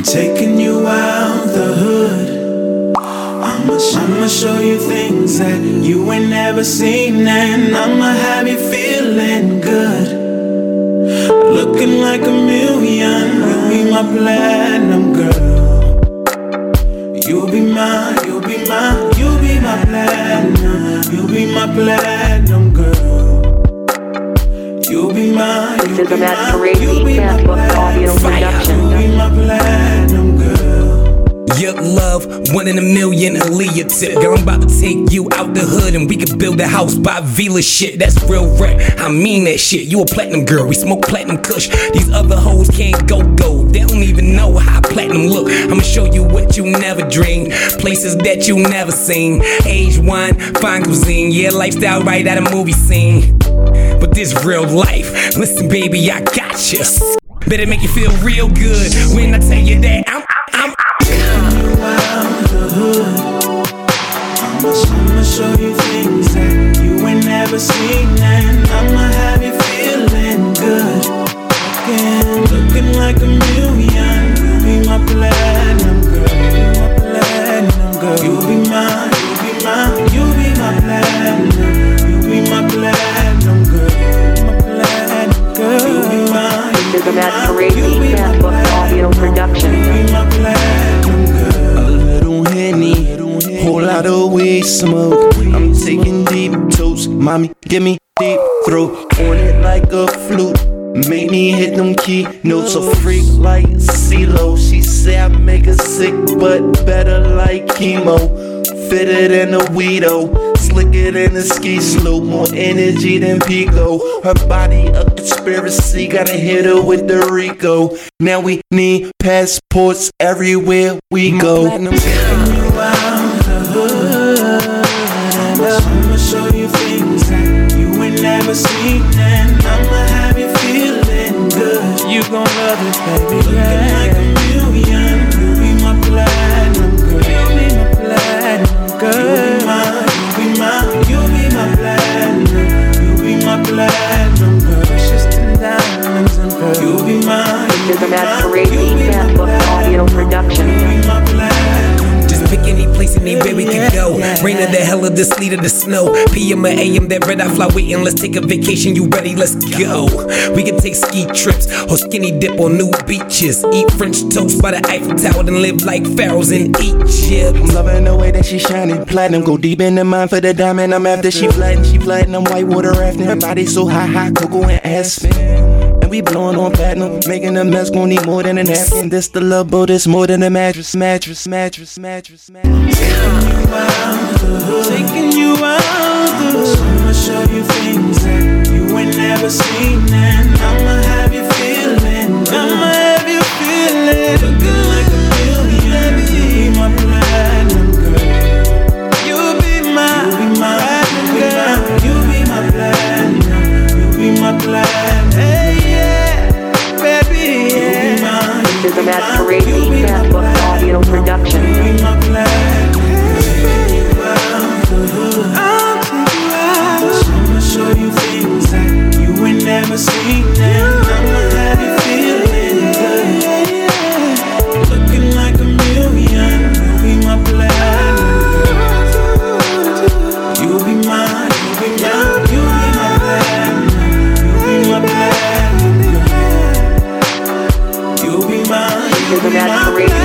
I'm taking you out the hood. I'ma, I'ma show you things that you ain't never seen, and I'ma have you feeling good. Looking like a million, you'll be my platinum girl. You'll be mine, you'll be mine, you'll be my platinum, you'll be my platinum This is production. love, one in a million, Aaliyah tip. Girl, I'm about to take you out the hood and we can build a house by Vila shit. That's real rap. I mean that shit. You a platinum girl, we smoke platinum kush. These other hoes can't go go. They don't even know how platinum look. I'ma show you what you never dreamed. Places that you never seen. Age wine, fine cuisine. Yeah, lifestyle right out of movie scene. But this real life. Listen, baby, I got you. Better make you feel real good when I tell you that I'm, I'm, I'ma, show you things that you ain't never seen, and I'ma have you feeling good. Looking, looking like a million. You'll be my platinum girl. You'll be my platinum girl. You'll be weed smoke. I'm taking deep toes, mommy, give me deep throat. On it like a flute, make me hit them key notes. A freak like CeeLo, she say I make her sick, but better like chemo. Fitter than a Weedo, slicker than a ski slope, more energy than Pico. Her body a conspiracy, gotta hit her with the Rico. Now we need passports everywhere we go. You ain't never seen, and I'ma have you feeling good. You gon' love it, baby. Looking like a million, you be my platinum girl. You be my platinum girl. You be mine, you be mine, you be my platinum. You be my platinum girl. Precious ten diamonds and pearls. You be mine, you This is a be Matt mine, Crazy you be my audio platinum. production. You be my platinum. Just pick any place, anywhere we can go. Rain or the hell of the sleet or the snow. PM or AM, that red eye fly waiting. Let's take a vacation. You ready? Let's go. We can take ski trips or skinny dip on new beaches. Eat French toast by the Eiffel Tower and live like pharaohs in Egypt. I'm loving the way that she shining platinum. Go deep in the mind for the diamond. I'm after she flattened, she flattened. I'm white water rafting. Her body so high, high, cocoa and aspen. We blowing on platinum, making a mess. Gon' need more than a napkin. This the love boat, it's more than a mattress, mattress, mattress, mattress, mattress. Taking you out the I'ma show you be my platinum. You be mine,